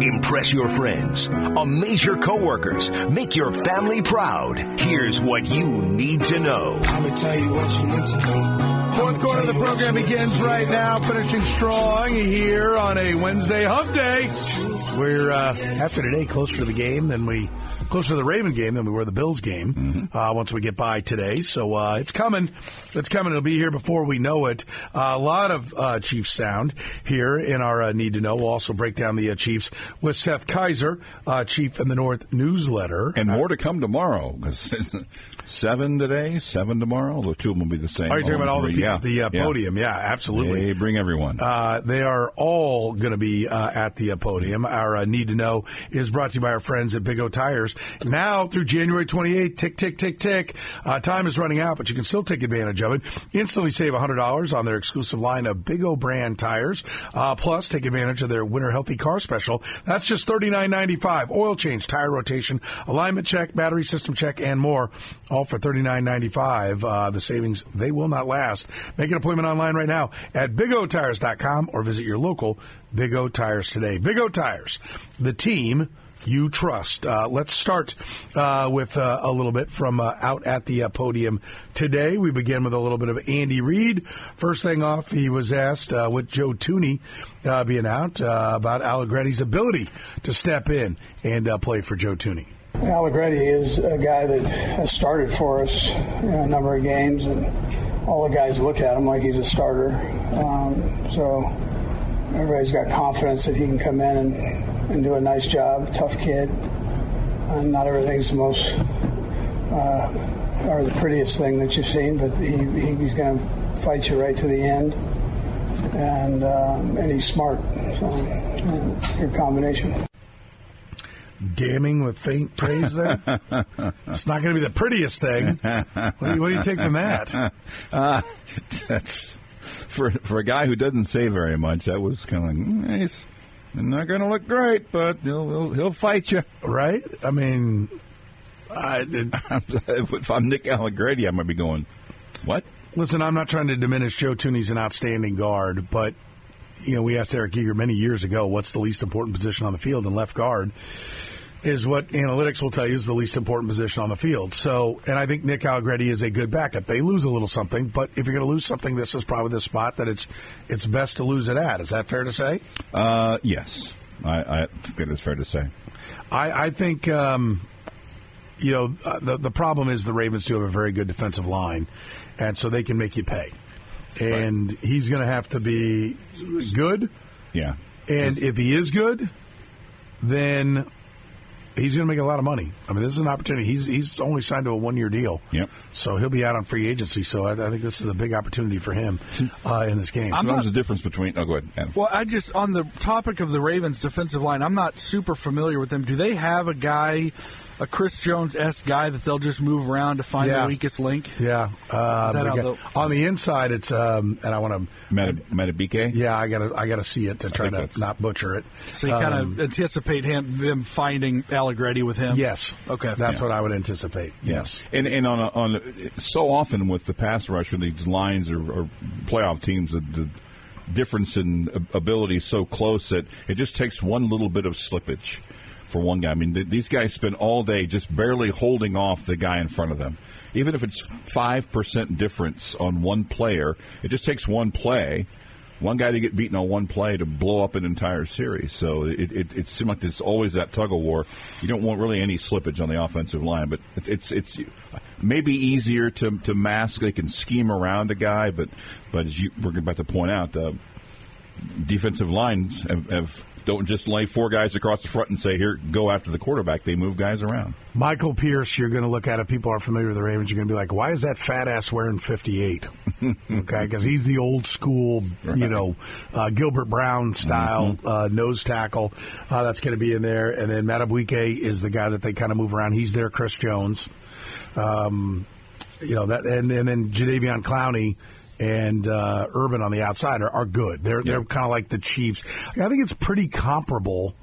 Impress your friends, amaze your coworkers, make your family proud. Here's what you need to know. I'm gonna tell you what you need to know. Fourth quarter of the program begins right now, finishing strong here on a Wednesday hump day. We're uh, after today closer to the game than we closer to the Raven game than we were the Bills game. Mm-hmm. Uh, once we get by today, so uh, it's coming. It's coming. It'll be here before we know it. Uh, a lot of uh, Chiefs sound here in our uh, need to know. We'll also break down the uh, Chiefs with Seth Keysor, uh, Chief in the North newsletter, and more to come tomorrow. seven today, seven tomorrow. The two of them will be the same. Are you talking about all the people Yeah. at the uh, Yeah. podium? Yeah, absolutely. They bring everyone. Uh, they are all going to be uh, at the uh, podium. Our uh, need to know is brought to you by our friends at Big O Tires. Now through January 28th, tick, tick, tick, tick. Uh, time is running out, but you can still take advantage of it. Instantly save $100 on their exclusive line of Big O brand tires. Uh, plus, take advantage of their winter healthy car special. That's just $39.95. Oil change, tire rotation, alignment check, battery system check, and more. All for $39.95. Uh, the savings, they will not last. Make an appointment online right now at bigotires.com or visit your local Big O Tires today. Big O Tires, the team you trust. Uh, let's start uh, with uh, a little bit from uh, out at the uh, podium today. We begin with a little bit of Andy Reid. First thing off, he was asked uh, with Joe Thuney uh, being out uh, about Allegretti's ability to step in and uh, play for Joe Thuney. Allegretti is a guy that has started for us a number of games, and all the guys look at him like he's a starter. Um, so everybody's got confidence that he can come in and, and do a nice job. Tough kid. And not everything's the most uh, or the prettiest thing that you've seen, but he, he's going to fight you right to the end. And um, and he's smart, so uh, good combination. Damning with faint praise there. it's not going to be the prettiest thing. What do, you, what do you take from that? Uh, that's for for a guy who doesn't say very much. That was kind of like mm, he's not going to look great, but he'll, he'll he'll fight you, right? I mean, I, if I'm Nick Allegretti, I might be going, what? Listen, I'm not trying to diminish Joe Thuney's an outstanding guard, but you know, we asked Eric Eager many years ago, what's the least important position on the field, and left guard is what analytics will tell you is the least important position on the field. So, and I think Nick Allegretti is a good backup. They lose a little something, but if you're going to lose something, this is probably the spot that it's it's best to lose it at. Is that fair to say? Uh, yes, I, I think it is fair to say. I, I think. Um, you know, uh, the the problem is the Ravens do have a very good defensive line, and so they can make you pay. And right. he's going to have to be good. Yeah. And if he is good, then he's going to make a lot of money. I mean, this is an opportunity. He's he's only signed to a one year deal. Yep. So he'll be out on free agency. So I, I think this is a big opportunity for him uh, in this game. I'm not, the difference between. Oh, go ahead. Adam. Well, I just on the topic of the Ravens defensive line, I'm not super familiar with them. Do they have a guy? A Chris Jones esque guy that they'll just move around to find yeah. the weakest link. Yeah, um, again, on the inside, it's um, and I want to Madubuike. Yeah, I gotta I gotta see it to try to that's... not butcher it. So you um, kind of anticipate him them finding Allegretti with him. Yes, okay, that's yeah. what I would anticipate. Yes, and and on a, on so often with the pass rush and these lines or, or playoff teams, the, the difference in ability is so close that it just takes one little bit of slippage for one guy. I mean, th- these guys spend all day just barely holding off the guy in front of them. Even if it's 5% difference on one player, it just takes one play, one guy to get beaten on one play to blow up an entire series. So it, it, it seems like there's always that tug of war. You don't want really any slippage on the offensive line, but it's, it's, it's maybe easier to, to mask. They can scheme around a guy, but, but as you, we're about to point out, uh, defensive lines have, have don't just lay four guys across the front and say, "Here, go after the quarterback." They move guys around. Michael Pierce, you're going to look at if people are familiar with the Ravens. You're going to be like, "Why is that fat ass wearing 58?" okay, because he's the old school, right. you know, uh, Gilbert Brown style mm-hmm. uh, nose tackle. Uh, that's going to be in there, and then Madubuike is the guy that they kind of move around. He's there. Chris Jones, um, you know that, and, and then Jadeveon Clowney and uh, Urban on the outside are, are good. They're they're kind of like the Chiefs. I think it's pretty comparable,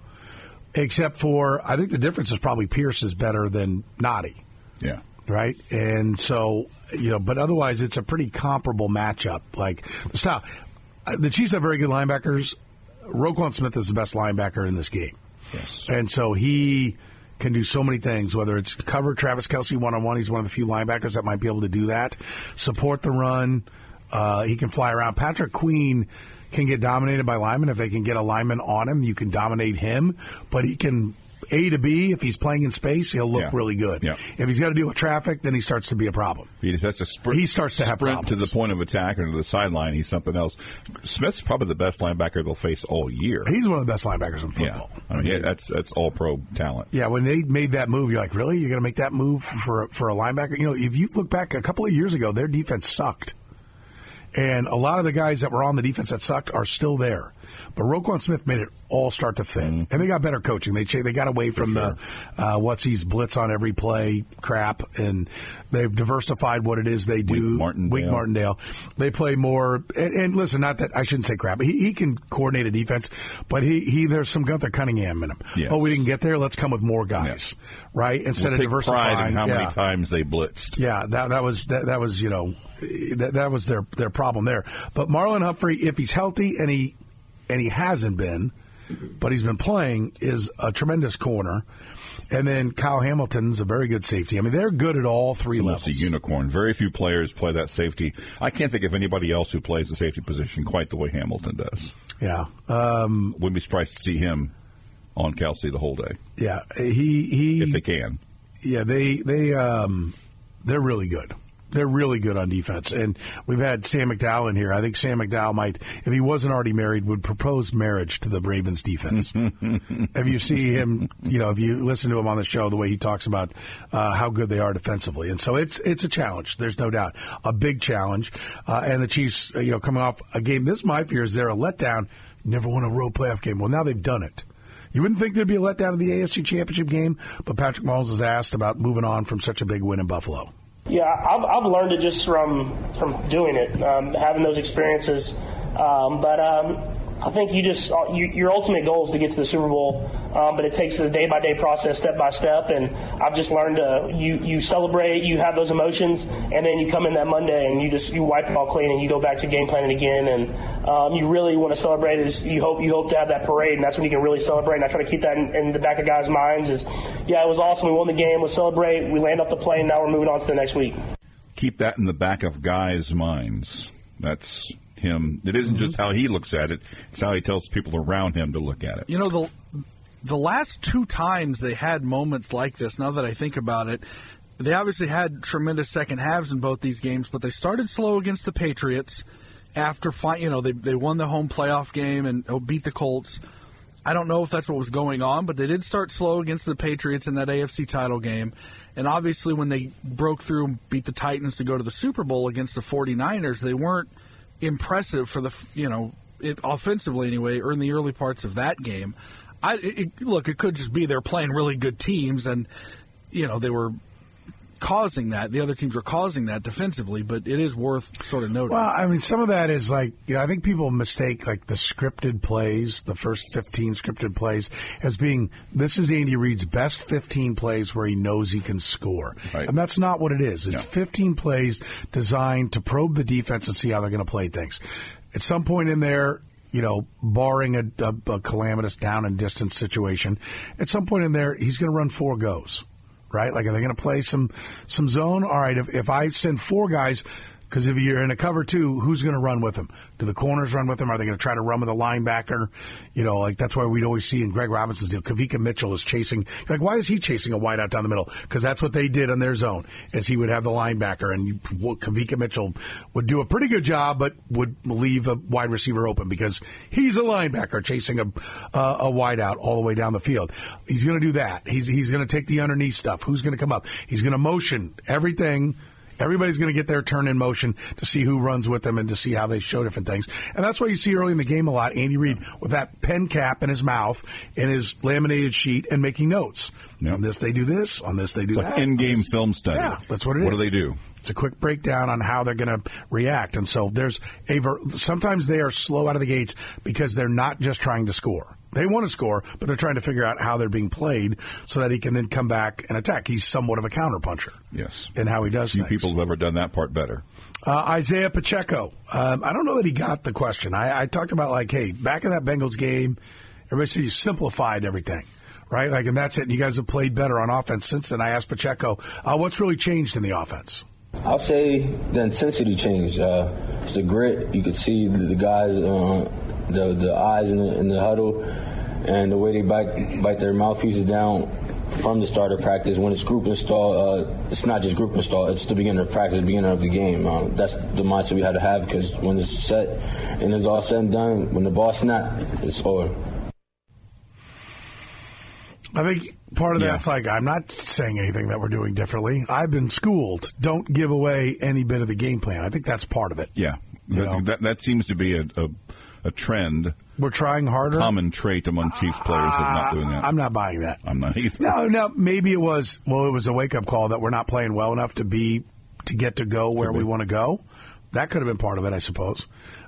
except for I think the difference is probably Pierce is better than Nnadi. Yeah. Right, and so you know, but otherwise it's a pretty comparable matchup. Like the style, the Chiefs have very good linebackers. Roquan Smith is the best linebacker in this game. Yes. And so he can do so many things, whether it's cover Travis Kelce one on one. He's one of the few linebackers that might be able to do that. Support the run. Uh, he can fly around. Patrick Queen can get dominated by linemen. If they can get a lineman on him, you can dominate him. But he can A to B. If he's playing in space, he'll look Yeah. really good. Yeah. If he's got to deal with traffic, then he starts to be a problem. He has to sprint. He starts to have sprint to the point of attack or to the sideline. He's something else. Smith's probably the best linebacker they'll face all year. He's one of the best linebackers in yeah, football. I mean, yeah, that's that's all pro talent. Yeah, when they made that move, you're like, really? You're going to make that move for for a linebacker? You know, if you look back a couple of years ago, their defense sucked, and a lot of the guys that were on the defense that sucked are still there. But Roquan Smith made it all start to fit, Mm-hmm. and they got better coaching. They they got away from the uh, what's he's blitz on every play crap, and they've diversified what it is they do. Wink Martindale. Martindale. They play more. And, and listen, not that I shouldn't say crap. He, he can coordinate a defense, but he, he there's some Gunther Cunningham in him. Yes. Oh, we didn't get there. Let's come with more guys, right? Instead We'll of diversifying. how yeah. many times they blitzed. Yeah, that that was that, that was you know that that was their their problem there. But Marlon Humphrey, if he's healthy and he and he hasn't been, but he's been playing, is a tremendous corner. And then Kyle Hamilton's a very good safety. I mean, they're good at all three Almost levels. a unicorn. Very few players play that safety. I can't think of anybody else who plays the safety position quite the way Hamilton does. yeah, um, Wouldn't be surprised to see him on Kelce the whole day yeah. He he. if they can. Yeah, they they um they're really good. They're really good on defense, and we've had Sam McDowell in here. I think Sam McDowell might, if he wasn't already married, would propose marriage to the Ravens defense. if you see him, you know, if you listen to him on the show, the way he talks about uh, how good they are defensively, and so it's it's a challenge. There's no doubt, a big challenge. Uh, and the Chiefs, uh, you know, coming off a game. This my fear is they're a letdown. Never won a road playoff game. Well, now they've done it. You wouldn't think there'd be a letdown in the AFC Championship game, but Patrick Mahomes was asked about moving on from such a big win in Buffalo. Yeah, I've, I've learned it just from from doing it, um, having those experiences. Um, but um, I think you just uh, you, your ultimate goal is to get to the Super Bowl, um, but it takes the day by day process, step by step. And I've just learned to you you celebrate, you have those emotions, and then you come in that Monday and you just you wipe it all clean and you go back to game planning again. And um, you really want to celebrate is you hope you hope to have that parade, and that's when you can really celebrate. And I try to keep that in, in the back of guys' minds. Is yeah, it was awesome. We won the game. Let's celebrate. We land off the plane. Now we're moving on to the next week. Keep that in the back of guys' minds. That's him. It isn't just mm-hmm. how he looks at it; it's how he tells people around him to look at it. You know the the last two times they had moments like this. Now that I think about it, they obviously had tremendous second halves in both these games, but they started slow against the Patriots. After fi- you know they they won the home playoff game and oh, beat the Colts. I don't know if that's what was going on, but they did start slow against the Patriots in that AFC title game. And obviously, when they broke through and beat the Titans to go to the Super Bowl against the 49ers, they weren't impressive for the, you know, it, offensively anyway, or in the early parts of that game. I it, look, it could just be they're playing really good teams, and you know they were causing that. The other teams were causing that defensively, but it is worth sort of noting. Well, I mean, some of that is like, you know, I think people mistake like the scripted plays, the first 15 scripted plays, as being this is Andy Reid's best 15 plays where he knows he can score. Right. And that's not what it is. It's No. 15 plays designed to probe the defense and see how they're going to play things. At some point in there, you know, barring a, a, a calamitous down and distance situation, at some point in there, he's going to run four goes right? Like, are they going to play some some zone? All right, if, if I send four guys, because if you're in a cover two, who's going to run with them? Do the corners run with them? Are they going to try to run with a linebacker? You know, like that's why we'd always see in Greg Robinson's deal. Kawika Mitchell is chasing. Like, why is he chasing a wideout down the middle? Because that's what they did on their zone. Is he would have the linebacker, and Kawika Mitchell would do a pretty good job, but would leave a wide receiver open because he's a linebacker chasing a a wideout all the way down the field. He's going to do that. He's he's going to take the underneath stuff. Who's going to come up? He's going to motion everything. Everybody's going to get their turn in motion to see who runs with them and to see how they show different things. And that's why you see early in the game a lot Andy Reid with that pen cap in his mouth and his laminated sheet and making notes. Yep. On this they do this. On this they do It's that. like in-game film study. Yeah, that's what it is. What do they do? It's a quick breakdown on how they're going to react. And so there's a ver- sometimes they are slow out of the gates because they're not just trying to score. They want to score, but they're trying to figure out how they're being played so that he can then come back and attack. He's somewhat of a counterpuncher. Yes. In how he does Few things. people have ever done that part better. Uh, Isaiah Pacheco. Um, I don't know that he got the question. I, I talked about like, hey, back in that Bengals game, everybody said you simplified everything. right? Like, and that's it. And you guys have played better on offense since then. I asked Pacheco, uh, what's really changed in the offense? I'll say the intensity changed. Uh, it's the grit. You could see the, guys, uh, the the eyes in the, in the huddle, and the way they bite bite their mouthpieces down from the start of practice. When it's group install, uh, it's not just group install. It's the beginning of practice, beginning of the game. Uh, that's the mindset we had to have because when it's set and it's all said and done, when the ball snap, it's over. I think part of Yeah. that's like I'm not saying anything that we're doing differently. I've been schooled. Don't give away any bit of the game plan. I think that's part of it. Yeah, that, that that seems to be a a, a trend, We're trying harder. common trait among Chiefs players of not doing that. Ah, I'm not buying that. I'm not either. No, no. Maybe it was. Well, it was a wake up call that we're not playing well enough to be to get to go where we want to go. That could have been part of it, I suppose.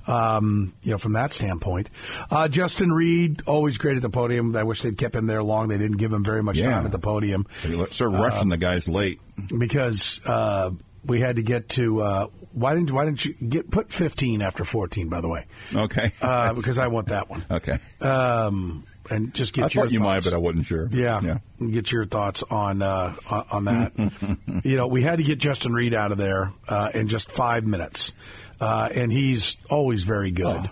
Um, you know, from that standpoint, uh, Justin Reid always great at the podium. I wish they'd kept him there long. They didn't give him very much Yeah. time at the podium They start rushing the guys late. because uh, we had to get to. Uh, why didn't Why didn't you get put 15 after 14? By the way, Okay. uh, because I want that one. okay. Um, and just get I your thought you might, thoughts. but I wasn't sure. Yeah, Yeah. get your thoughts on uh, on on that. you know, we had to get Justin Reid out of there uh, in just five minutes, uh, and he's always very good.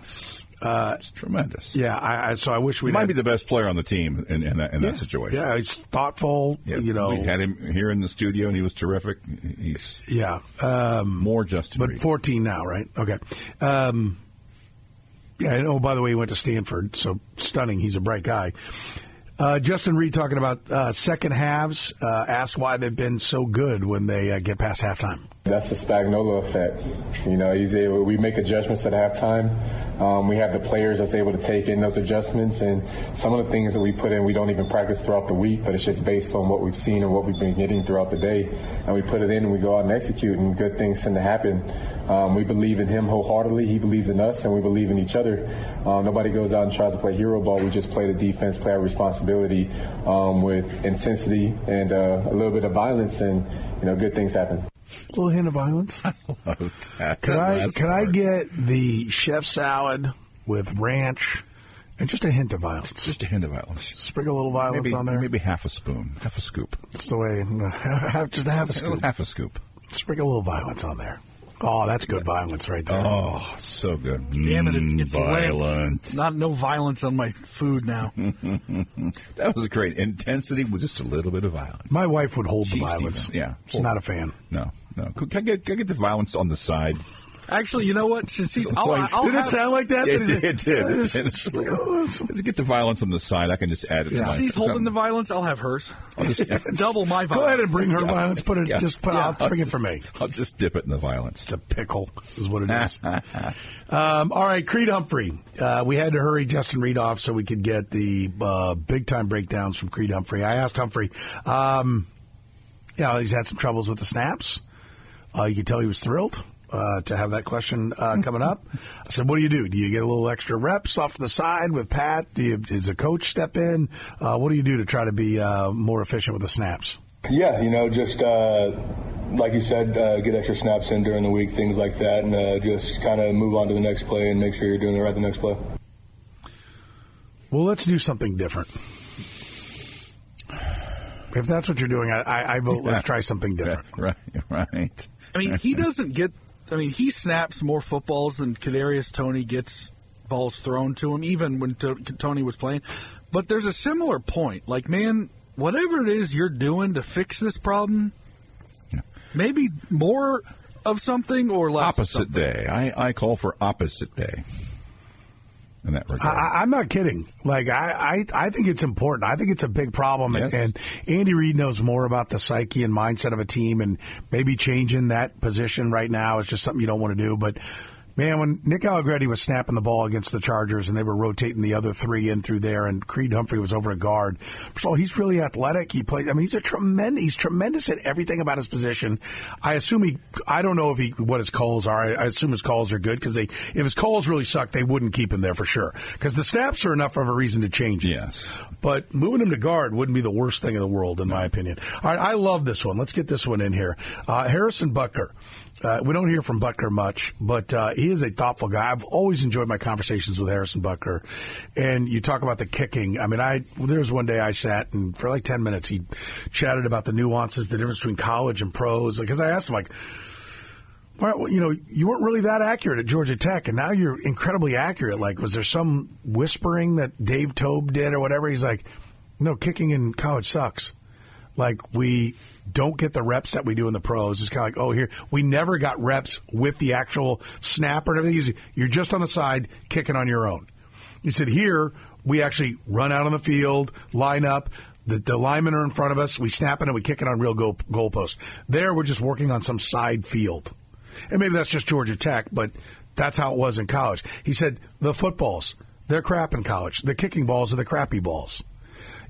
Uh, it's tremendous. Yeah, I, I, so I wish we might be the best player on the team in, in, that, in yeah, that situation. Yeah, he's thoughtful. Yeah, you know, we had him here in the studio, and he was terrific. He's yeah. Um, more Justin but Reid. 14 now, right? Okay. Um, yeah, and oh, by the way, he went to Stanford, so stunning. He's a bright guy. Uh, Justin Reid talking about uh, second halves, uh, asked why they've been so good when they uh, get past halftime. That's the Spagnuolo effect. You know, he's able. We make adjustments at halftime. Um, we have the players that's able to take in those adjustments, and some of the things that we put in, we don't even practice throughout the week, but it's just based on what we've seen and what we've been getting throughout the day, and we put it in and we go out and execute, and good things tend to happen. Um, we believe in him wholeheartedly. He believes in us, and we believe in each other. Um, nobody goes out and tries to play hero ball. We just play the defense, play our responsibility um, with intensity and uh, a little bit of violence, and you know, good things happen. A little hint of violence. I love that. Could I could I get the chef salad with ranch and just a hint of violence? just a hint of violence. Sprinkle a little violence Maybe, on there. maybe half a spoon, half a scoop, That's the way. just have a scoop. half a scoop. Sprinkle a little violence on there. Oh, that's good violence right there. Oh, so good. Damn it, it's, it's violent. Lent. Not no violence on my food now. That was great. Intensity with just a little bit of violence. My wife would hold the violence. yeah. she's not a fan. No, no. Can I get, can I get the violence on the side? Actually, you know what? Since he's, I'll, like- I'll Did it sound like that? Yeah, it did. It did. It's- Let's get the violence on the side. I can just add it Yeah. to my. Since he's holding the violence, I'll have hers. Double my violence. Go ahead and bring her Yeah. violence. Put it. Yeah. Just put. Yeah, I'll bring it for me. I'll just dip it in the violence. It's a pickle, is what it is. um, all right, Creed Humphrey. Uh, we had to hurry Justin Reid off so we could get the uh, big time breakdowns from Creed Humphrey. I asked Humphrey. Um, you know, he's had some troubles with the snaps. Uh, you could tell he was thrilled. Uh, to have that question uh, coming up, I said, "What do you do? Do you get a little extra reps off to the side with Pat? Do you, does a coach step in? Uh, what do you do to try to be uh, more efficient with the snaps?" Yeah, you know, just uh, like you said, uh, get extra snaps in during the week, things like that, and uh, just kind of move on to the next play and make sure you're doing it right the next play. Well, let's do something different. If that's what you're doing, I, I, I vote let's try something different. Right, right. I mean, he doesn't get. I mean, he snaps more footballs than Kadarius Toney gets balls thrown to him, even when to, Toney was playing. But there's a similar point. Like, man, whatever it is you're doing to fix this problem, maybe more of something or less. of Opposite something. day. I, I call for opposite day. In that regard. I, I'm not kidding. Like I, I, I think it's important. I think it's a big problem, and, and Andy Reid knows more about the psyche and mindset of a team, and maybe changing that position right now is just something you don't want to do. But man, when Nick Allegretti was snapping the ball against the Chargers, and they were rotating the other three in through there, and Creed Humphrey was over a guard. First of all, he's really athletic. He plays. I mean, he's a tremendous. He's tremendous at everything about his position. I assume he. I don't know if he what his calls are. I, I assume his calls are good because they. If his calls really suck, they wouldn't keep him there for sure. Because the snaps are enough of a reason to change it. Yes. But moving him to guard wouldn't be the worst thing in the world, in my opinion. All right, I love this one. Let's get this one in here. Uh, Harrison Butker. Uh, we don't hear from Butker much, but uh, he is a thoughtful guy. I've always enjoyed my conversations with Harrison Butker. And you talk about the kicking. I mean, I there was one day I sat and for like ten minutes he chatted about the nuances, the difference between college and pros. Because I asked him like. Well, you know, you weren't really that accurate at Georgia Tech, and now you're incredibly accurate. Like, was there some whispering that Dave Toub did or whatever? He's like, no, kicking in college sucks. Like we don't get the reps that we do in the pros. It's kind of like, oh, here we never got reps with the actual snapper and everything. You're just on the side kicking on your own. He said here we actually run out on the field, line up. The, the linemen are in front of us. We snap it and we kick it on real goal, goalposts. There, we're just working on some side field. And maybe that's just Georgia Tech, but that's how it was in college. He said the footballs, they're crap in college. The kicking balls are the crappy balls.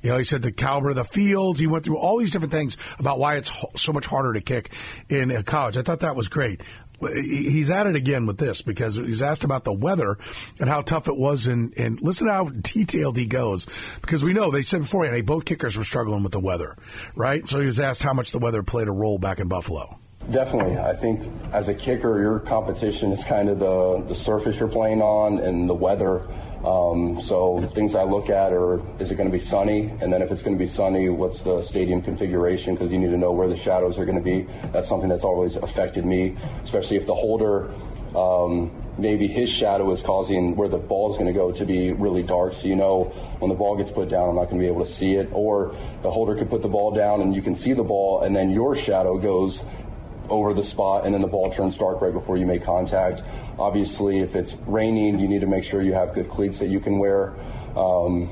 You know, he said the caliber of the fields. He went through all these different things about why it's so much harder to kick in college. I thought that was great. He's at it again with this because he's asked about the weather and how tough it was. And, and listen how detailed he goes because we know they said beforehand, hey, both kickers were struggling with the weather, right? So he was asked how much the weather played a role back in Buffalo. Definitely. I think as a kicker, your competition is kind of the, the surface you're playing on and the weather. Um, so things I look at are, is it going to be sunny? And then if it's going to be sunny, what's the stadium configuration? Because you need to know where the shadows are going to be. That's something that's always affected me, especially if the holder um, maybe his shadow is causing where the ball is going to go to be really dark. So you know when the ball gets put down, I'm not going to be able to see it. Or the holder could put the ball down and you can see the ball, and then your shadow goes over the spot and then the ball turns dark right before you make contact. Obviously, if it's raining, you need to make sure you have good cleats that you can wear. Um,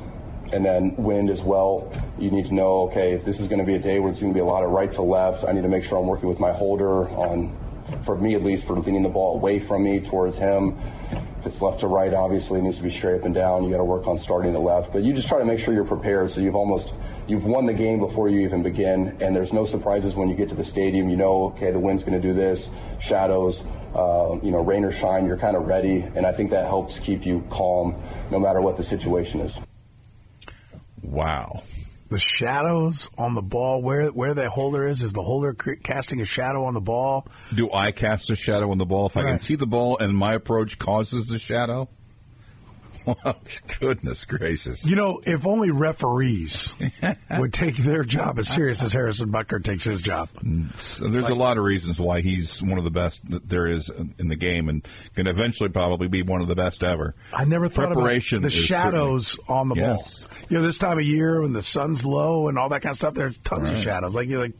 and then wind as well. You need to know, okay, if this is going to be a day where it's going to be a lot of right to left, I need to make sure I'm working with my holder on, for me at least, for leaning the ball away from me towards him. It's left to right, obviously it needs to be straight up and down. You got to work on starting it left, but you just try to make sure you're prepared. So you've almost you've won the game before you even begin, and there's no surprises when you get to the stadium. You know, okay, the wind's going to do this, shadows, uh, you know, rain or shine. You're kind of ready, and I think that helps keep you calm no matter what the situation is. Wow the shadows on the ball where where the holder is is the holder casting a shadow on the ball do i cast a shadow on the ball if right. i can see the ball and my approach causes the shadow goodness gracious. You know, if only referees would take their job as serious as Harrison Butker takes his job. So there's like, a lot of reasons why he's one of the best that there is in the game and can eventually probably be one of the best ever. I never thought Preparation about the shadows on the yes. ball. You know, this time of year when the sun's low and all that kind of stuff, there's tons right. of shadows. Like, you're like,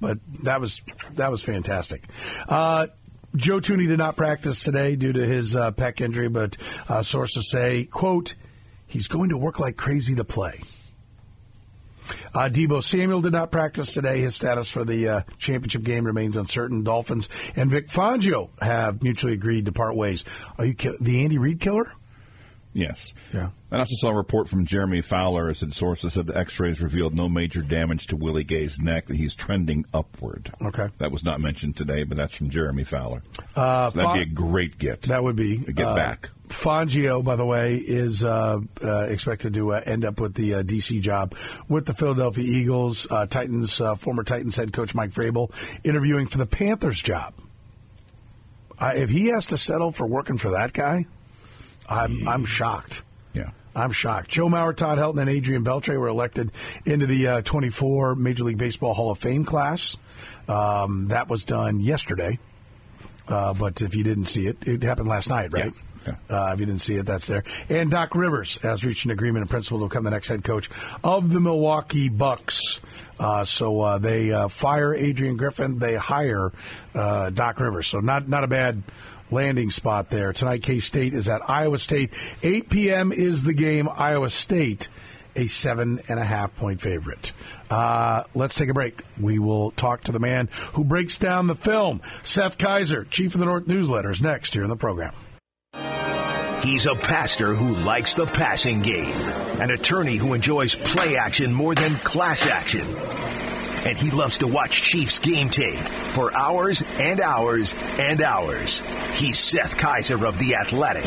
but that was that was fantastic. Uh, Joe Thuney did not practice today due to his uh, pec injury, but uh, sources say, quote, he's going to work like crazy to play. Uh, Deebo Samuel did not practice today. His status for the uh, championship game remains uncertain. Dolphins and Vic Fangio have mutually agreed to part ways. Are you ki- the Andy Reid killer? Yes. Yeah. I also saw a report from Jeremy Fowler, as it sources said the X-rays revealed no major damage to Willie Gay's neck. That he's trending upward. Okay. That was not mentioned today, but that's from Jeremy Fowler. Uh, so that'd be a great get. That would be a get uh, back. Fangio, by the way, is uh, uh, expected to uh, end up with the uh, DC job with the Philadelphia Eagles. Uh, Titans former Titans head coach Mike Vrabel interviewing for the Panthers job. if he has to settle for working for that guy, I'm I'm shocked. Yeah. I'm shocked. Joe Mauer, Todd Helton, and Adrian Beltre were elected into the uh, 24 Major League Baseball Hall of Fame class. Um, that was done yesterday. Uh, but if you didn't see it, it happened last night, right? Yeah. Uh, if you didn't see it, that's there. And Doc Rivers has reached an agreement in principle to become the next head coach of the Milwaukee Bucks. Uh, so uh, they uh, fire Adrian Griffin, they hire uh, Doc Rivers. So not not a bad landing spot there. Tonight, K State is at Iowa State. 8 p.m. is the game. Iowa State, a seven and a half point favorite. Uh, let's take a break. We will talk to the man who breaks down the film. Seth Keysor, chief of the North Newsletters, next here in the program. He's a pastor who likes the passing game, an attorney who enjoys play action more than class action and he loves to watch Chiefs game tape for hours and hours and hours. He's Seth Keysor of The Athletic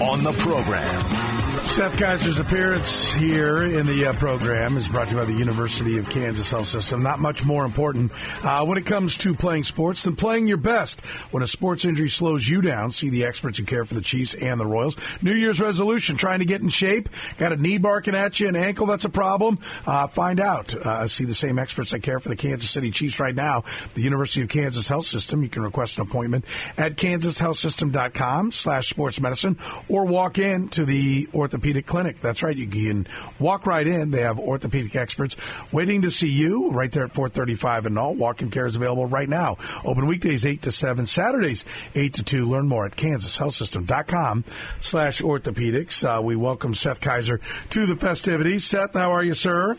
on the program. Seth Keysor's appearance here in the uh, program is brought to you by the University of Kansas Health System. Not much more important uh, when it comes to playing sports than playing your best. When a sports injury slows you down, see the experts who care for the Chiefs and the Royals. New Year's resolution, trying to get in shape, got a knee barking at you, an ankle that's a problem. Uh, find out. Uh, see the same experts that care for the Kansas City Chiefs right now. The University of Kansas Health System. You can request an appointment at kansashealthsystem.com slash sports medicine or walk in to the orthopedic clinic. That's right. You can walk right in. They have orthopedic experts waiting to see you right there at 435 and all. Walk-in care is available right now. Open weekdays 8 to 7, Saturdays 8 to 2. Learn more at kansashealthsystem.com slash orthopedics. Uh, we welcome Seth Keysor to the festivities. Seth, how are you, sir?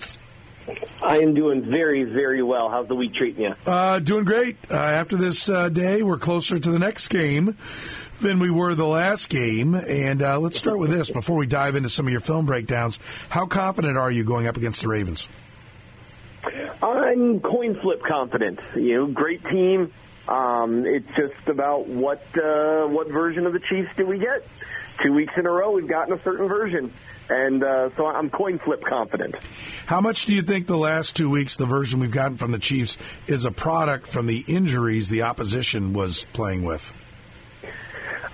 I am doing very, very well. How's the week treating you? Uh, doing great. Uh, after this uh, day, we're closer to the next game than we were the last game. And uh, let's start with this before we dive into some of your film breakdowns. How confident are you going up against the Ravens? I'm coin flip confident. You know, great team. Um, it's just about what uh, what version of the Chiefs do we get? Two weeks in a row, we've gotten a certain version, and uh, so I'm coin flip confident. How much do you think the last two weeks, the version we've gotten from the Chiefs, is a product from the injuries the opposition was playing with?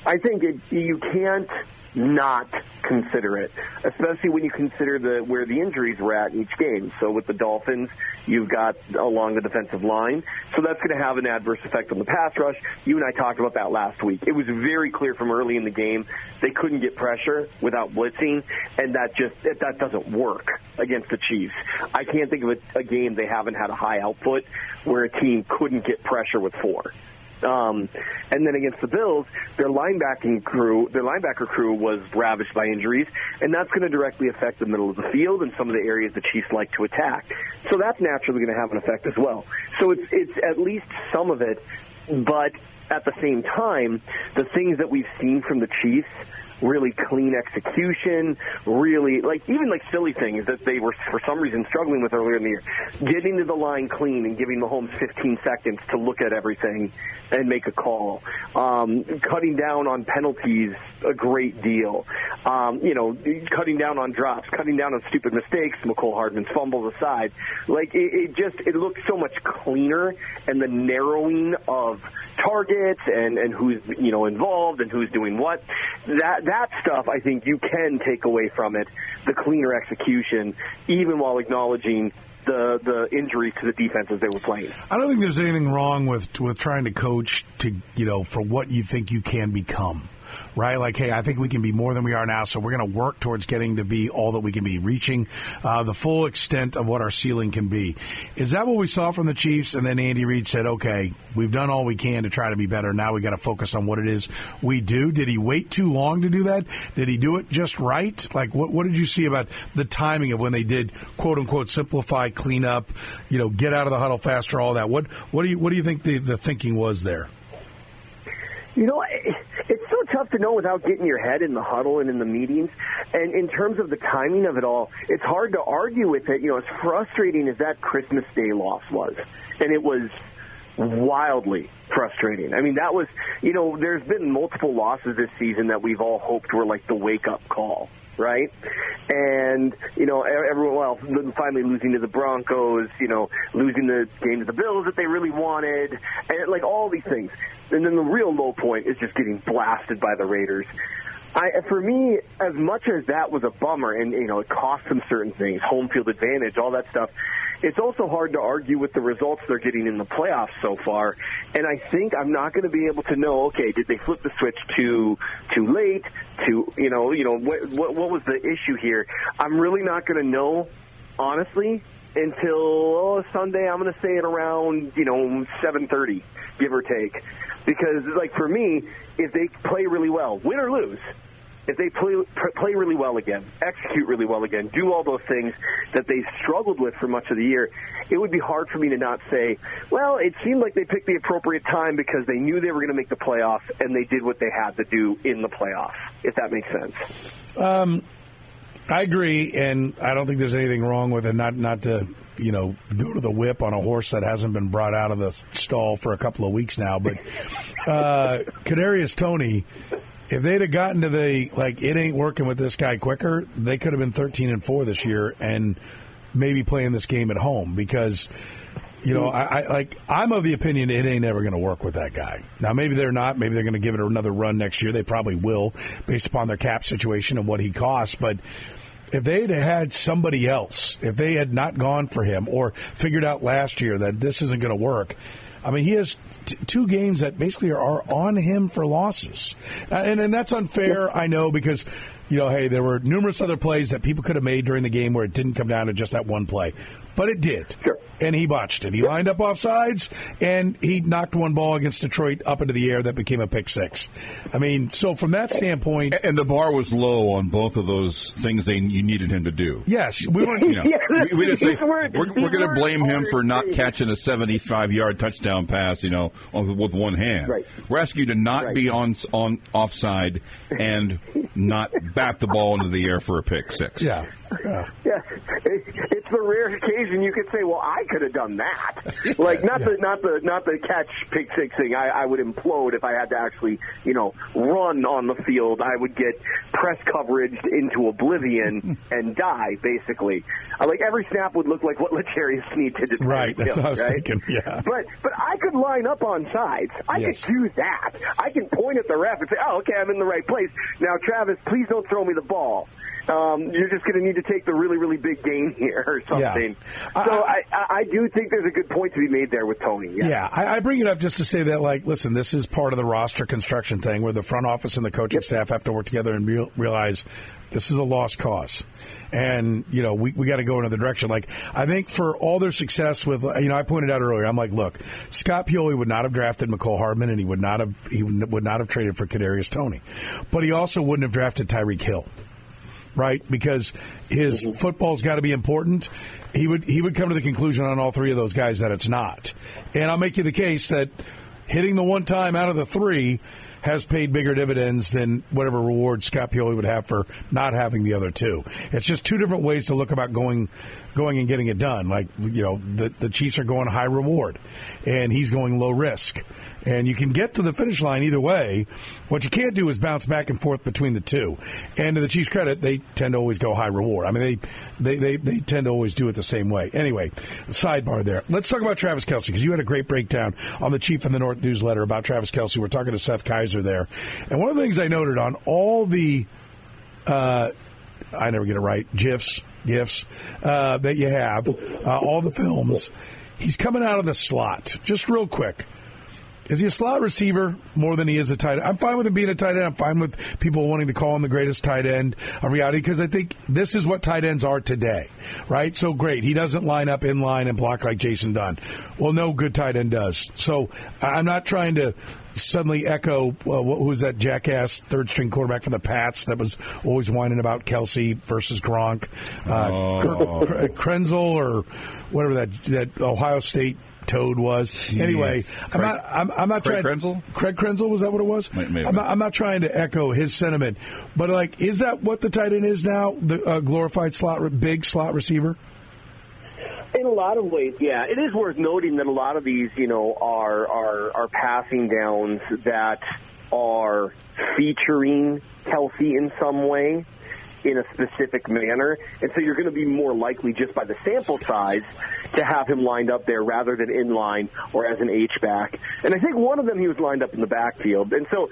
I think it, you can't not consider it, especially when you consider the where the injuries were at in each game. So with the Dolphins, you've got along the defensive line, so that's going to have an adverse effect on the pass rush. You and I talked about that last week. It was very clear from early in the game they couldn't get pressure without blitzing, and that just that doesn't work against the Chiefs. I can't think of a, a game they haven't had a high output where a team couldn't get pressure with four. Um, and then against the Bills, their linebacking crew, their linebacker crew was ravaged by injuries, and that's going to directly affect the middle of the field and some of the areas the Chiefs like to attack. So that's naturally going to have an effect as well. So it's it's at least some of it, but at the same time, the things that we've seen from the Chiefs really clean execution, really like even like silly things that they were for some reason struggling with earlier in the year. Getting to the line clean and giving Mahomes 15 seconds to look at everything and make a call. Um, cutting down on penalties a great deal. Um, you know, cutting down on drops, cutting down on stupid mistakes, Mecole Hardman's fumbles aside. Like it, it just it looks so much cleaner and the narrowing of targets and and who's you know involved and who's doing what. That that stuff I think you can take away from it, the cleaner execution, even while acknowledging the the injuries to the defenses they were playing. I don't think there's anything wrong with with trying to coach to you know for what you think you can become right? Like, hey, I think we can be more than we are now, so we're going to work towards getting to be all that we can be, reaching uh, the full extent of what our ceiling can be. Is that what we saw from the Chiefs? And then Andy Reid said, okay, we've done all we can to try to be better. Now we got to focus on what it is we do. Did he wait too long to do that? Did he do it just right? Like, what, what did you see about the timing of when they did quote unquote simplify, clean up, you know, get out of the huddle faster, all that? What, what do you, what do you think the, the thinking was there? You know, so tough to know without getting your head in the huddle and in the meetings. And in terms of the timing of it all, it's hard to argue with it. You know, as frustrating as that Christmas Day loss was, and it was wildly frustrating. I mean, that was, you know, there's been multiple losses this season that we've all hoped were like the wake up call right? And you know, everyone well, finally losing to the Broncos, you know, losing the game to the Bills that they really wanted, and like all these things. And then the real low point is just getting blasted by the Raiders. I, for me, as much as that was a bummer, and you know, it cost them certain things, home field advantage, all that stuff. It's also hard to argue with the results they're getting in the playoffs so far. And I think I'm not going to be able to know. Okay, did they flip the switch too too late? To you know, you know, what what, what was the issue here? I'm really not going to know, honestly, until oh, Sunday. I'm going to say it around you know 7:30, give or take. Because, like for me, if they play really well, win or lose, if they play play really well again, execute really well again, do all those things that they struggled with for much of the year, it would be hard for me to not say, well, it seemed like they picked the appropriate time because they knew they were going to make the playoffs and they did what they had to do in the playoffs. If that makes sense. Um, I agree, and I don't think there's anything wrong with it. Not not to you know go to the whip on a horse that hasn't been brought out of the stall for a couple of weeks now, but uh, Kadarius Toney if they'd have gotten to the like it ain't working with this guy quicker, they could have been thirteen and four this year and maybe playing this game at home because you know, I, I like I'm of the opinion it ain't ever going to work with that guy. Now maybe they're not. Maybe they're going to give it another run next year. They probably will, based upon their cap situation and what he costs. But if they had had somebody else, if they had not gone for him or figured out last year that this isn't going to work. I mean, he has t- two games that basically are, on him for losses, uh, and and that's unfair. I know because you know, hey, there were numerous other plays that people could have made during the game where it didn't come down to just that one play, but it did. Sure. And he botched it. He lined up off sides and he knocked one ball against Detroit up into the air that became a pick six. I mean, so from that standpoint, And the bar was low on both of those things they you needed him to do. yes, we weren't. You know, Yeah, we, we just say these were- we're, we're going to blame him for not hard catching a 75 yard touchdown pass, you know, with one hand. Right. We're asking you to not Right. be on on offside and not bat the ball into the air for a pick six. Yeah. yeah. Yeah, it, it's the rare occasion you could say, "Well, I could have done that." Like not the not the not the catch pick six thing. I, I would implode if I had to actually, you know, run on the field. I would get press coverage into oblivion and die. Basically, I, like every snap would look like what L'Jarius Sneed did to Right, that's what I was right? thinking, yeah. but but I could line up on sides. I Yes. could do that. I can point at the ref and say, "Oh, okay, I'm in the right place." Now, Travis, please don't throw me the ball. Um, you're just going to need to take the really, really big game here or Yeah. something. I- so I, I, I do think there's a good point to be made there with Toney. Yeah. Yeah, I, I bring it up just to say that, like, listen, this is part of the roster construction thing where the front office and the coaching staff have to work together and real, realize this is a lost cause. And, you know, we, we got to go in another direction. Like, I think for all their success with, you know, I pointed out earlier, I'm like, look, Scott Pioli would not have drafted Mecole Hardman and he would not have, he would not have traded for Kadarius Toney. But he also wouldn't have drafted Tyreek Hill right? Because his mm-hmm. football's got to be important. He would he would come to the conclusion on all three of those guys that it's not. And I'll make you the case that hitting the one time out of the three has paid bigger dividends than whatever reward Scott Pioli would have for not having the other two. It's just two different ways to look about going going and getting it done. Like you know, the the Chiefs are going high reward, and he's going low risk. And you can get to the finish line either way. What you can't do is bounce back and forth between the two. And to the Chiefs' credit, they tend to always go high reward. I mean, they they they, they tend to always do it the same way. Anyway, sidebar there. Let's talk about Travis Kelce because you had a great breakdown on the Chief in the North newsletter about Travis Kelce. We're talking to Seth Keysor there, and one of the things I noted on all the uh, I never get it right. GIFs, GIFs uh, that you have, uh, all the films. He's coming out of the slot. Just real quick. Is he a slot receiver more than he is a tight end? I'm fine with him being a tight end. I'm fine with people wanting to call him the greatest tight end of reality because I think this is what tight ends are today, right? So great. He doesn't line up in line and block like Jason Dunn. Well, no good tight end does. So I'm not trying to suddenly echo uh, what who's that jackass third string quarterback for the Pats that was always whining about Kelce versus Gronk, uh, Oh. Krenzel or whatever that that Ohio State toad was. Anyway, I'm not. I'm, I'm not Craig trying. Krenzel? Craig Krenzel was that what it was? May- may I'm, not. I'm not trying to echo his sentiment, but like, is that what the tight end is now? The uh, glorified slot, big slot receiver. In a lot of ways, yeah. It is worth noting that a lot of these, you know, are are are passing downs that are featuring Kelce in some way in a specific manner. And so you're going to be more likely just by the sample size to have him lined up there rather than in line or as an H back. And I think one of them he was lined up in the backfield. And so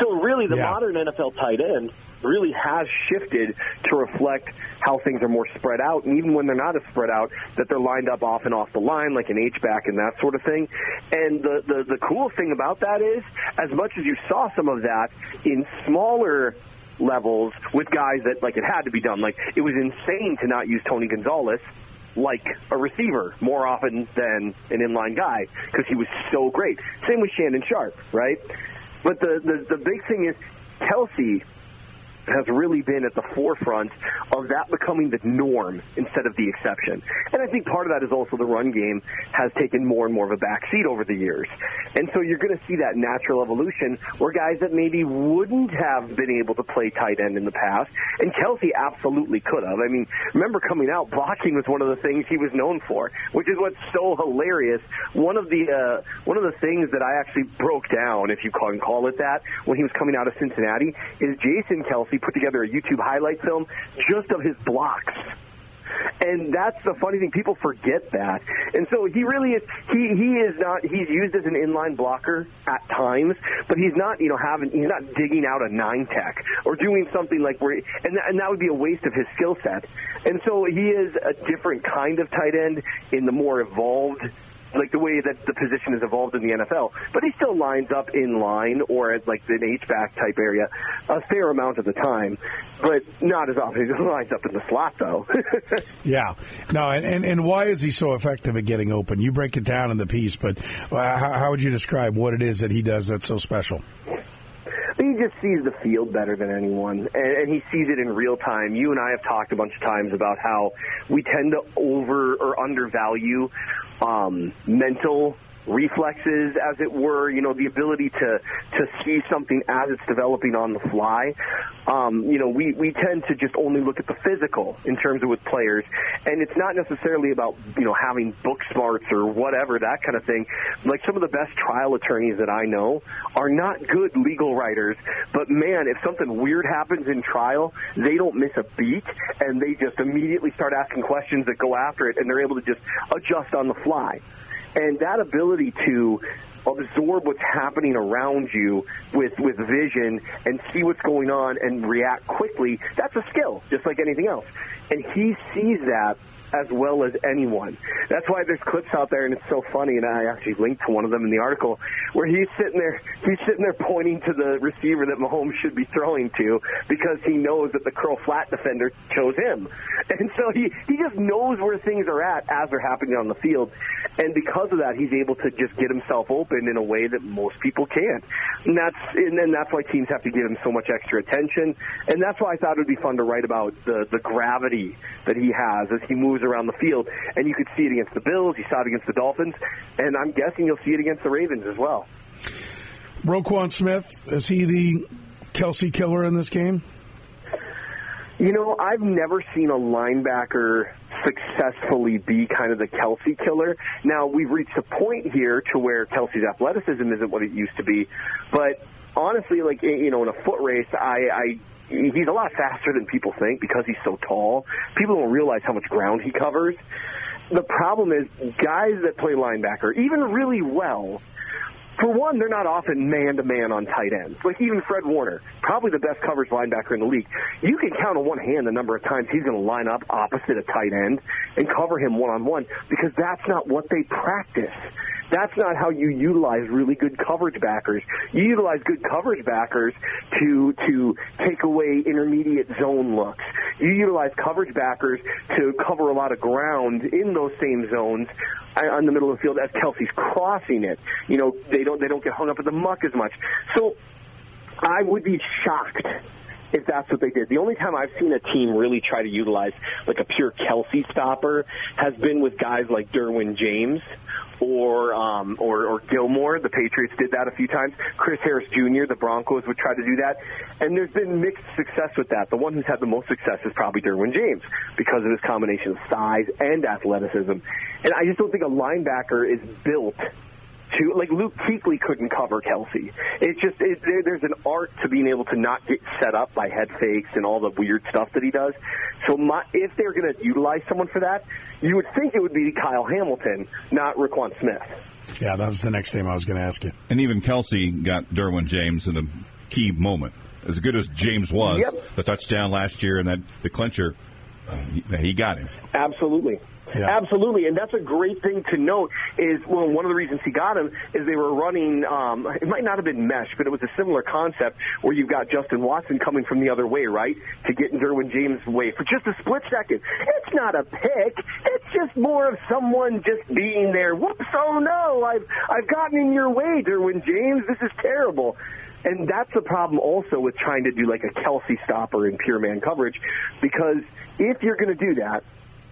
so really the Yeah. modern NFL tight end really has shifted to reflect how things are more spread out, and even when they're not as spread out, that they're lined up off and off the line like an H back and that sort of thing. And the the, the cool thing about that is, as much as you saw some of that in smaller levels with guys that like it had to be done, like it was insane to not use Tony Gonzalez like a receiver more often than an inline guy because he was so great. Same with Shannon Sharpe, right? But the, the the big thing is Kelce has really been at the forefront of that becoming the norm instead of the exception. And I think part of that is also the run game has taken more and more of a backseat over the years. And so you're going to see that natural evolution where guys that maybe wouldn't have been able to play tight end in the past, and Kelce absolutely could have. I mean, remember coming out, blocking was one of the things he was known for, which is what's so hilarious. One of the uh, one of the things that I actually broke down, if you can call it that, when he was coming out of Cincinnati, is Jason Kelce put together a YouTube highlight film just of his blocks. And that's the funny thing. People forget that. And so he really is, he, he is not, he's used as an inline blocker at times, but he's not, you know, having, he's not digging out a nine tech or doing something like where, and, that, and that would be a waste of his skill set. And so he is a different kind of tight end in the more evolved like the way that the position has evolved in the NFL. But he still lines up in line or at like an H back type area a fair amount of the time, but not as often. As he lines up in the slot though. yeah, no, and, and and why is he so effective at getting open? You break it down in the piece, but uh, how, how would you describe what it is that he does that's so special? he just sees the field better than anyone, and, and he sees it in real time. You and I have talked a bunch of times about how we tend to over or undervalue um, mental reflexes, as it were, you know, the ability to, to see something as it's developing on the fly. Um, you know, we, we tend to just only look at the physical in terms of with players, and it's not necessarily about, you know, having book smarts or whatever, that kind of thing. Like some of the best trial attorneys that I know are not good legal writers, but man, if something weird happens in trial, they don't miss a beat, and they just immediately start asking questions that go after it, and they're able to just adjust on the fly. And that ability to absorb what's happening around you with with vision and see what's going on and react quickly that's a skill just like anything else. And he sees that as well as anyone. That's why there's clips out there, and it's so funny. And I actually linked to one of them in the article where he's sitting there, he's sitting there pointing to the receiver that Mahomes should be throwing to because he knows that the curl flat defender chose him, and so he he just knows where things are at as they're happening on the field, and because of that, he's able to just get himself open in a way that most people can't. And that's and then that's why teams have to give him so much extra attention, and that's why I thought it would be fun to write about the the gravity that he has as he moves moves around the field. And you could see it against the Bills, you saw it against the Dolphins, and I'm guessing you'll see it against the Ravens as well. Roquan Smith, is he the Kelce killer in this game? You know, I've never seen a linebacker successfully be kind of the Kelce killer. Now, we've reached a point here to where Kelce's athleticism isn't what it used to be, but honestly, like, you know, in a foot race, I, I he's a lot faster than people think because he's so tall. People don't realize how much ground he covers. The problem is guys that play linebacker, even really well, for one, they're not often man to man on tight ends. Like even Fred Warner, probably the best coverage linebacker in the league. You can count on one hand the number of times he's going to line up opposite a tight end and cover him one on one because that's not what they practice. That's not how you utilize really good coverage backers. You utilize good coverage backers to to take away intermediate zone looks. You utilize coverage backers to cover a lot of ground in those same zones uh, on the middle of the field as Kelce's crossing it. You know, they don't they don't get hung up in the muck as much. So I would be shocked if that's what they did. The only time I've seen a team really try to utilize like a pure Kelce stopper has been with guys like Derwin James or um, or, or Gilmore. The Patriots did that a few times. Chris Harris Jr. The Broncos would try to do that, and there's been mixed success with that. The one who's had the most success is probably Derwin James because of his combination of size and athleticism. And I just don't think a linebacker is built to like Luke Kuechly couldn't cover Kelce. It's just it, there, there's an art to being able to not get set up by head fakes and all the weird stuff that he does. So my, if they're going to utilize someone for that, you would think it would be Kyle Hamilton, not Roquan Smith. Yeah, that was the next name I was going to ask you. And even Kelce got Derwin James in a key moment. As good as James was, yep. the touchdown last year and that the clincher, uh, he, he got him. Absolutely. Yeah. Absolutely, and that's a great thing to note. Is well, one of the reasons he got him is they were running. Um, it might not have been mesh, but it was a similar concept where you've got Justin Watson coming from the other way, right, to get in Derwin James' way for just a split second. It's not a pick. It's just more of someone just being there. Whoops! Oh no! I've I've gotten in your way, Derwin James. This is terrible. And that's the problem also with trying to do like a Kelce stopper in pure man coverage, because if you're going to do that,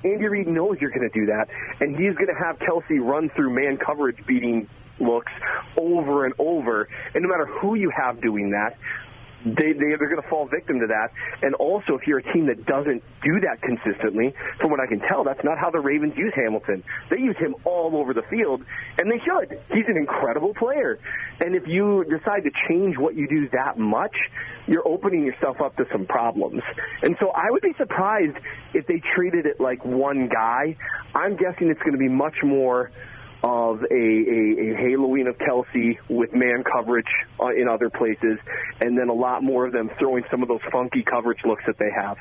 Andy Reid knows you're going to do that, and he's going to have Kelce run through man coverage beating looks over and over. And no matter who you have doing that, they, they they're going to fall victim to that. And also, if you're a team that doesn't do that consistently, from what I can tell, that's not how the Ravens use Hamilton. They use him all over the field, and they should. He's an incredible player. And if you decide to change what you do that much, you're opening yourself up to some problems. And so I would be surprised if they treated it like one guy. I'm guessing it's going to be much more of a, a, a haloing of Kelce with man coverage uh, in other places, and then a lot more of them throwing some of those funky coverage looks that they have.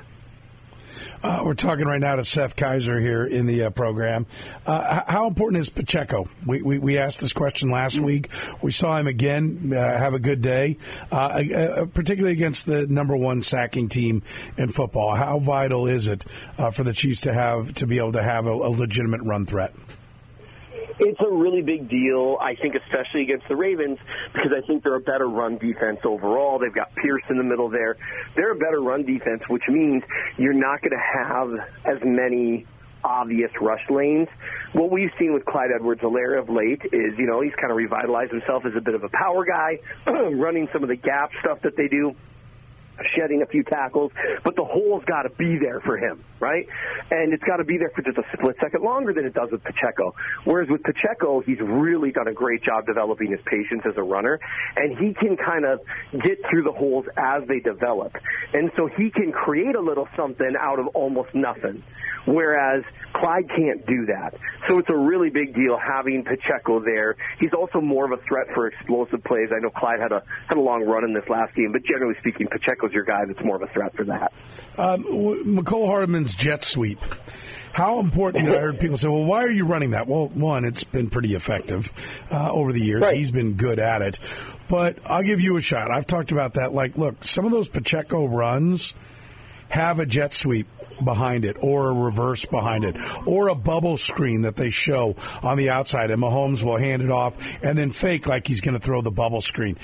Uh, we're talking right now to Seth Keysor here in the uh, program. Uh, how important is Pacheco? We, we, we, asked this question last week. We saw him again uh, have a good day, uh, uh, particularly against the number one sacking team in football. How vital is it for the Chiefs to have to be able to have a, a legitimate run threat? It's a really big deal, I think, especially against the Ravens, because I think they're a better run defense overall. They've got Pierce in the middle there. They're a better run defense, which means you're not going to have as many obvious rush lanes. What we've seen with Clyde Edwards-Helaire of late is, you know, he's kind of revitalized himself as a bit of a power guy, running some of the gap stuff that they do shedding a few tackles, but the hole's got to be there for him, right? And it's got to be there for just a split second longer than it does with Pacheco. Whereas with Pacheco, he's really done a great job developing his patience as a runner, and he can kind of get through the holes as they develop. And so he can create a little something out of almost nothing whereas Clyde can't do that. So it's a really big deal having Pacheco there. He's also more of a threat for explosive plays. I know Clyde had a had a long run in this last game, but generally speaking, Pacheco's your guy that's more of a threat for that. Um, Hardman's jet sweep. How important? You know, I heard people say, "Well, why are you running that?" Well, one, it's been pretty effective uh, over the years. Right. He's been good at it, but I'll give you a shot. I've talked about that. Like, look, some of those Pacheco runs have a jet sweep behind it or a reverse behind it or a bubble screen that they show on the outside and Mahomes will hand it off and then fake like he's going to throw the bubble screen.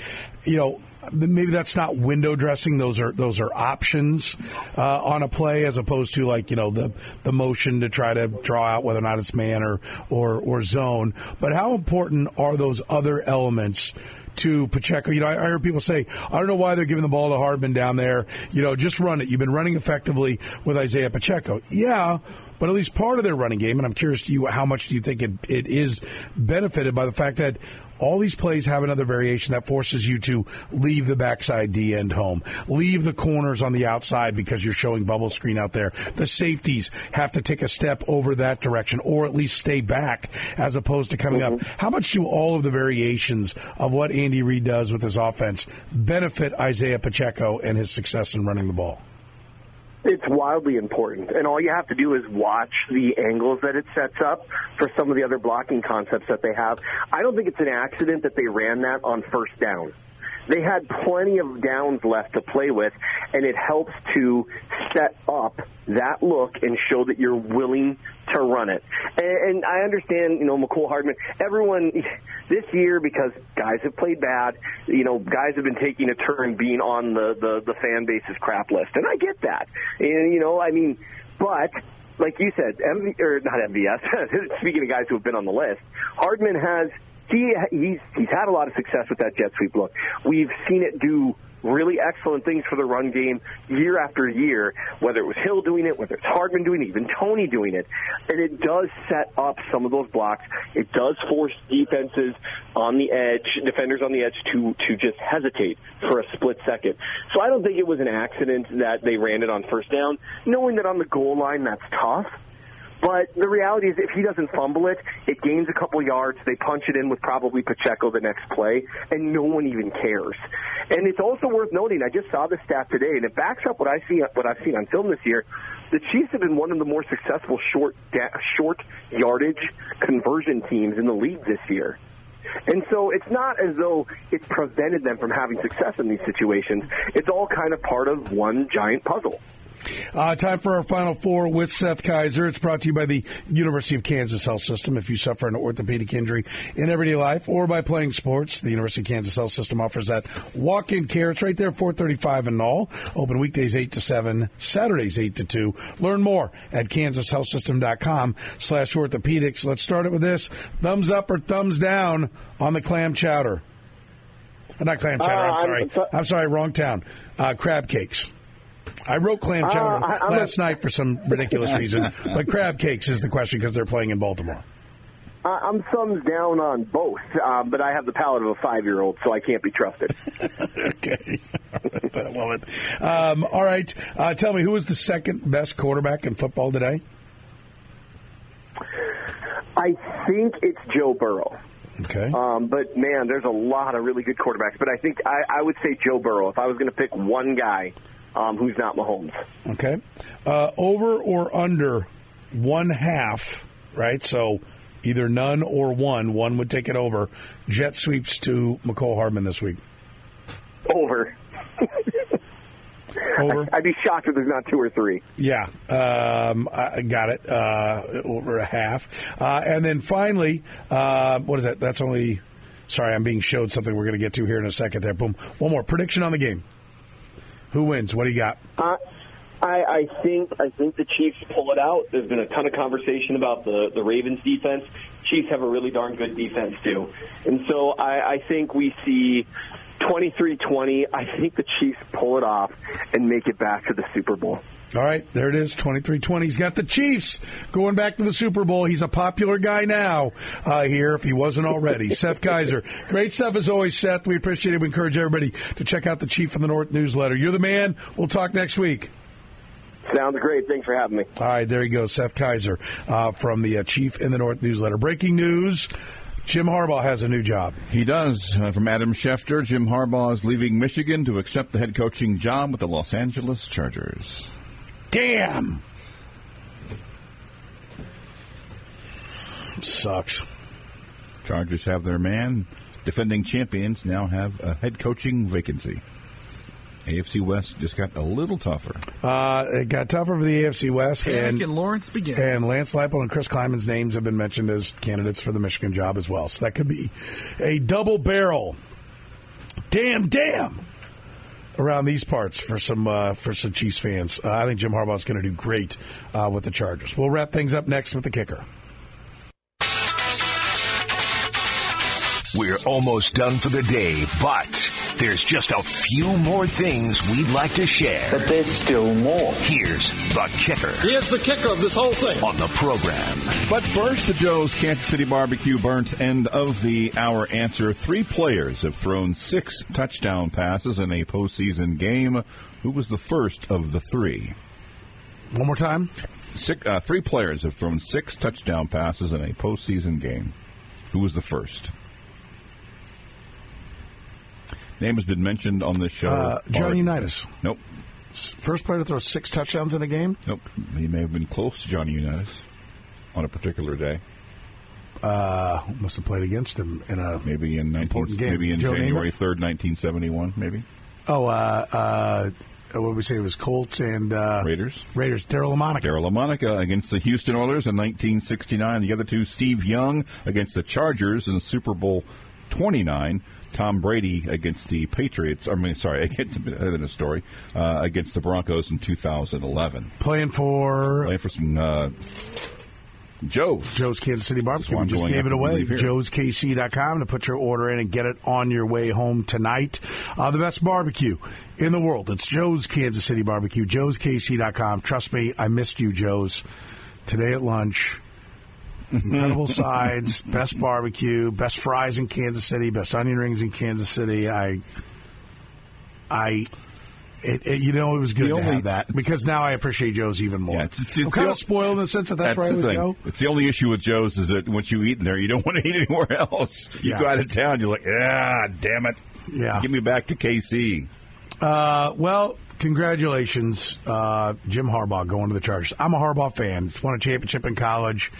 You know, maybe that's not window dressing. Those are those are options uh, on a play as opposed to like you know the the motion to try to draw out whether or not it's man or or, or zone. But how important are those other elements? to Pacheco. You know, I, I people say, I don't know why they're giving the ball to Hardman down there. You know, just run it. You've been running effectively with Isaiah Pacheco. Yeah, but at least part of their running game, and I'm curious to you, how much do you think it, it is benefited by the fact that all these plays have another variation that forces you to leave the backside D end home, leave the corners on the outside because you're showing bubble screen out there. The safeties have to take a step over that direction or at least stay back as opposed to coming mm-hmm. up. How much do all of the variations of what Andy Reid does with his offense benefit Isaiah Pacheco and his success in running the ball? It's wildly important. And all you have to do is watch the angles that it sets up for some of the other blocking concepts that they have. I don't think it's an accident that they ran that on first down. They had plenty of downs left to play with, and it helps to set up that look and show that you're willing to run it. And, and I understand, you know, Mecole Hardman, everyone this year, because guys have played bad, you know, guys have been taking a turn being on the, the, the fan base's crap list. And I get that. And, you know, I mean, but like you said, MV, or not MVS, speaking of guys who have been on the list, Hardman has he he's he's had a lot of success with that jet sweep look. We've seen it do really excellent things for the run game year after year, whether it was Hill doing it, whether it's Hardman doing it, even Toney doing it. And it does set up some of those blocks. It does force defenses on the edge, defenders on the edge to, to just hesitate for a split second. So I don't think it was an accident that they ran it on first down, knowing that on the goal line that's tough. But the reality is, if he doesn't fumble it, it gains a couple yards. They punch it in with probably Pacheco the next play, and no one even cares. And it's also worth noting. I just saw the stat today, and it backs up what I see what I've seen on film this year. The Chiefs have been one of the more successful short short yardage conversion teams in the league this year. And so it's not as though it's prevented them from having success in these situations. It's all kind of part of one giant puzzle. Uh, time for our final four with Seth Keysor. It's brought to you by the University of Kansas Health System. If you suffer an orthopedic injury in everyday life or by playing sports, the University of Kansas Health System offers that walk-in care. It's right there, 435 and all. Open weekdays 8 to 7, Saturdays 8 to 2. Learn more at kansashealthsystem.com slash orthopedics. Let's start it with this. Thumbs up or thumbs down on the clam chowder. Not clam chowder, Uh, I'm I'm sorry. I'm sorry, wrong town. Uh, crab cakes. I wrote clam Uh, chowder I- I'm last a- night for some ridiculous reason, but crab cakes is the question because they're playing in Baltimore. I- I'm thumbs down on both, uh, but I have the palate of a five-year-old, so I can't be trusted. okay, I love it. Um, all right, uh, tell me who was the second best quarterback in football today? I think it's Joe Burrow. Okay. Um, but man, there's a lot of really good quarterbacks. But I think I, I would say Joe Burrow if I was going to pick one guy um, who's not Mahomes. Okay, uh, over or under one half, right? So either none or one. One would take it over. Jet sweeps to Mecole Hardman this week. Over. Over. I'd be shocked if there's not two or three. Yeah, um, I got it. Uh, over a half, uh, and then finally, uh, what is that? That's only. Sorry, I'm being showed something we're going to get to here in a second. There, boom. One more prediction on the game. Who wins? What do you got? Uh, I, I think I think the Chiefs pull it out. There's been a ton of conversation about the the Ravens defense. Chiefs have a really darn good defense too, and so I, I think we see 23-20. I think the Chiefs pull it off and make it back to the Super Bowl. All right, there it is, 23-20. He's got the Chiefs going back to the Super Bowl. He's a popular guy now uh, here, if he wasn't already. Seth Keysor. Great stuff as always, Seth. We appreciate it. We encourage everybody to check out the Chief in the North newsletter. You're the man. We'll talk next week. Sounds great. Thanks for having me. All right, there you go, Seth Keysor uh, from the uh, Chief in the North newsletter. Breaking news: Jim Harbaugh has a new job. He does. Uh, from Adam Schefter, Jim Harbaugh is leaving Michigan to accept the head coaching job with the Los Angeles Chargers. Damn. Sucks. Chargers have their man. Defending champions now have a head coaching vacancy. AFC West just got a little tougher. Uh, it got tougher for the AFC West, and, and Lawrence begins. and Lance Leipold and Chris Klieman's names have been mentioned as candidates for the Michigan job as well. So that could be a double barrel. Damn, damn. Around these parts for some uh, for some Chiefs fans, uh, I think Jim Harbaugh's going to do great uh, with the Chargers. We'll wrap things up next with the kicker. We're almost done for the day, but there's just a few more things we'd like to share. But there's still more. Here's the kicker Here's the kicker of this whole thing. on the program. But first, the Joe's Kansas City Barbecue burnt end of the hour answer. Three players have thrown six touchdown passes in a postseason game. Who was the first of the three? One more time. Six, uh, three players have thrown six touchdown passes in a postseason game. Who was the first? Name has been mentioned on this show. Uh, Johnny already. Unitas. Nope. First player to throw six touchdowns in a game. Nope. He may have been close to Johnny Unitas on a particular day. Uh, must have played against him in a maybe in 19, important game. maybe in Joe January third, nineteen seventy one. Maybe Oh, uh, uh, what did we say? It was Colts and uh, Raiders. Raiders. Daryle Lamonica. Daryle Lamonica against the Houston Oilers in 1969. The other two, Steve Young against the Chargers in Super Bowl 29. Tom Brady against the Patriots. I mean, sorry, against in a story uh, against the Broncos in 2011. Playing for Playing for some uh, Joe's. Joe's Kansas City Barbecue. We just gave it away. JoesKC.com to put your order in and get it on your way home tonight. Uh, the best barbecue in the world. It's Joe's Kansas City Barbecue. JoesKC.com. Trust me, I missed you, Joe's. Today at lunch. Incredible sides, best barbecue, best fries in Kansas City, best onion rings in Kansas City. I, I, it, it- you know, it was good to only- have that because now I appreciate Joe's even more. Yeah, it's- it's- I'm it's kind the- of spoiled in the sense that that's, I the would thing. It's the only issue with Joe's is that once you eat in there, you don't want to eat anywhere else. You Yeah. go out of town, you're like, ah, damn it. Yeah. Give me back to KC. Uh, well, congratulations, uh, Jim Harbaugh going to the Chargers. I'm a Harbaugh fan. He's won a championship in college.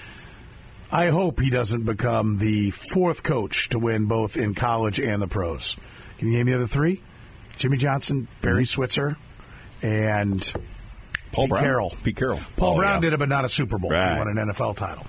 I hope he doesn't become the fourth coach to win both in college and the pros. Can you name the other three? Jimmy Johnson, Barry mm-hmm. Switzer, and Paul Pete Brown? Carroll. Pete Carroll. Paul Oh, Brown yeah. did it, but not a Super Bowl. Right. He won an NFL title.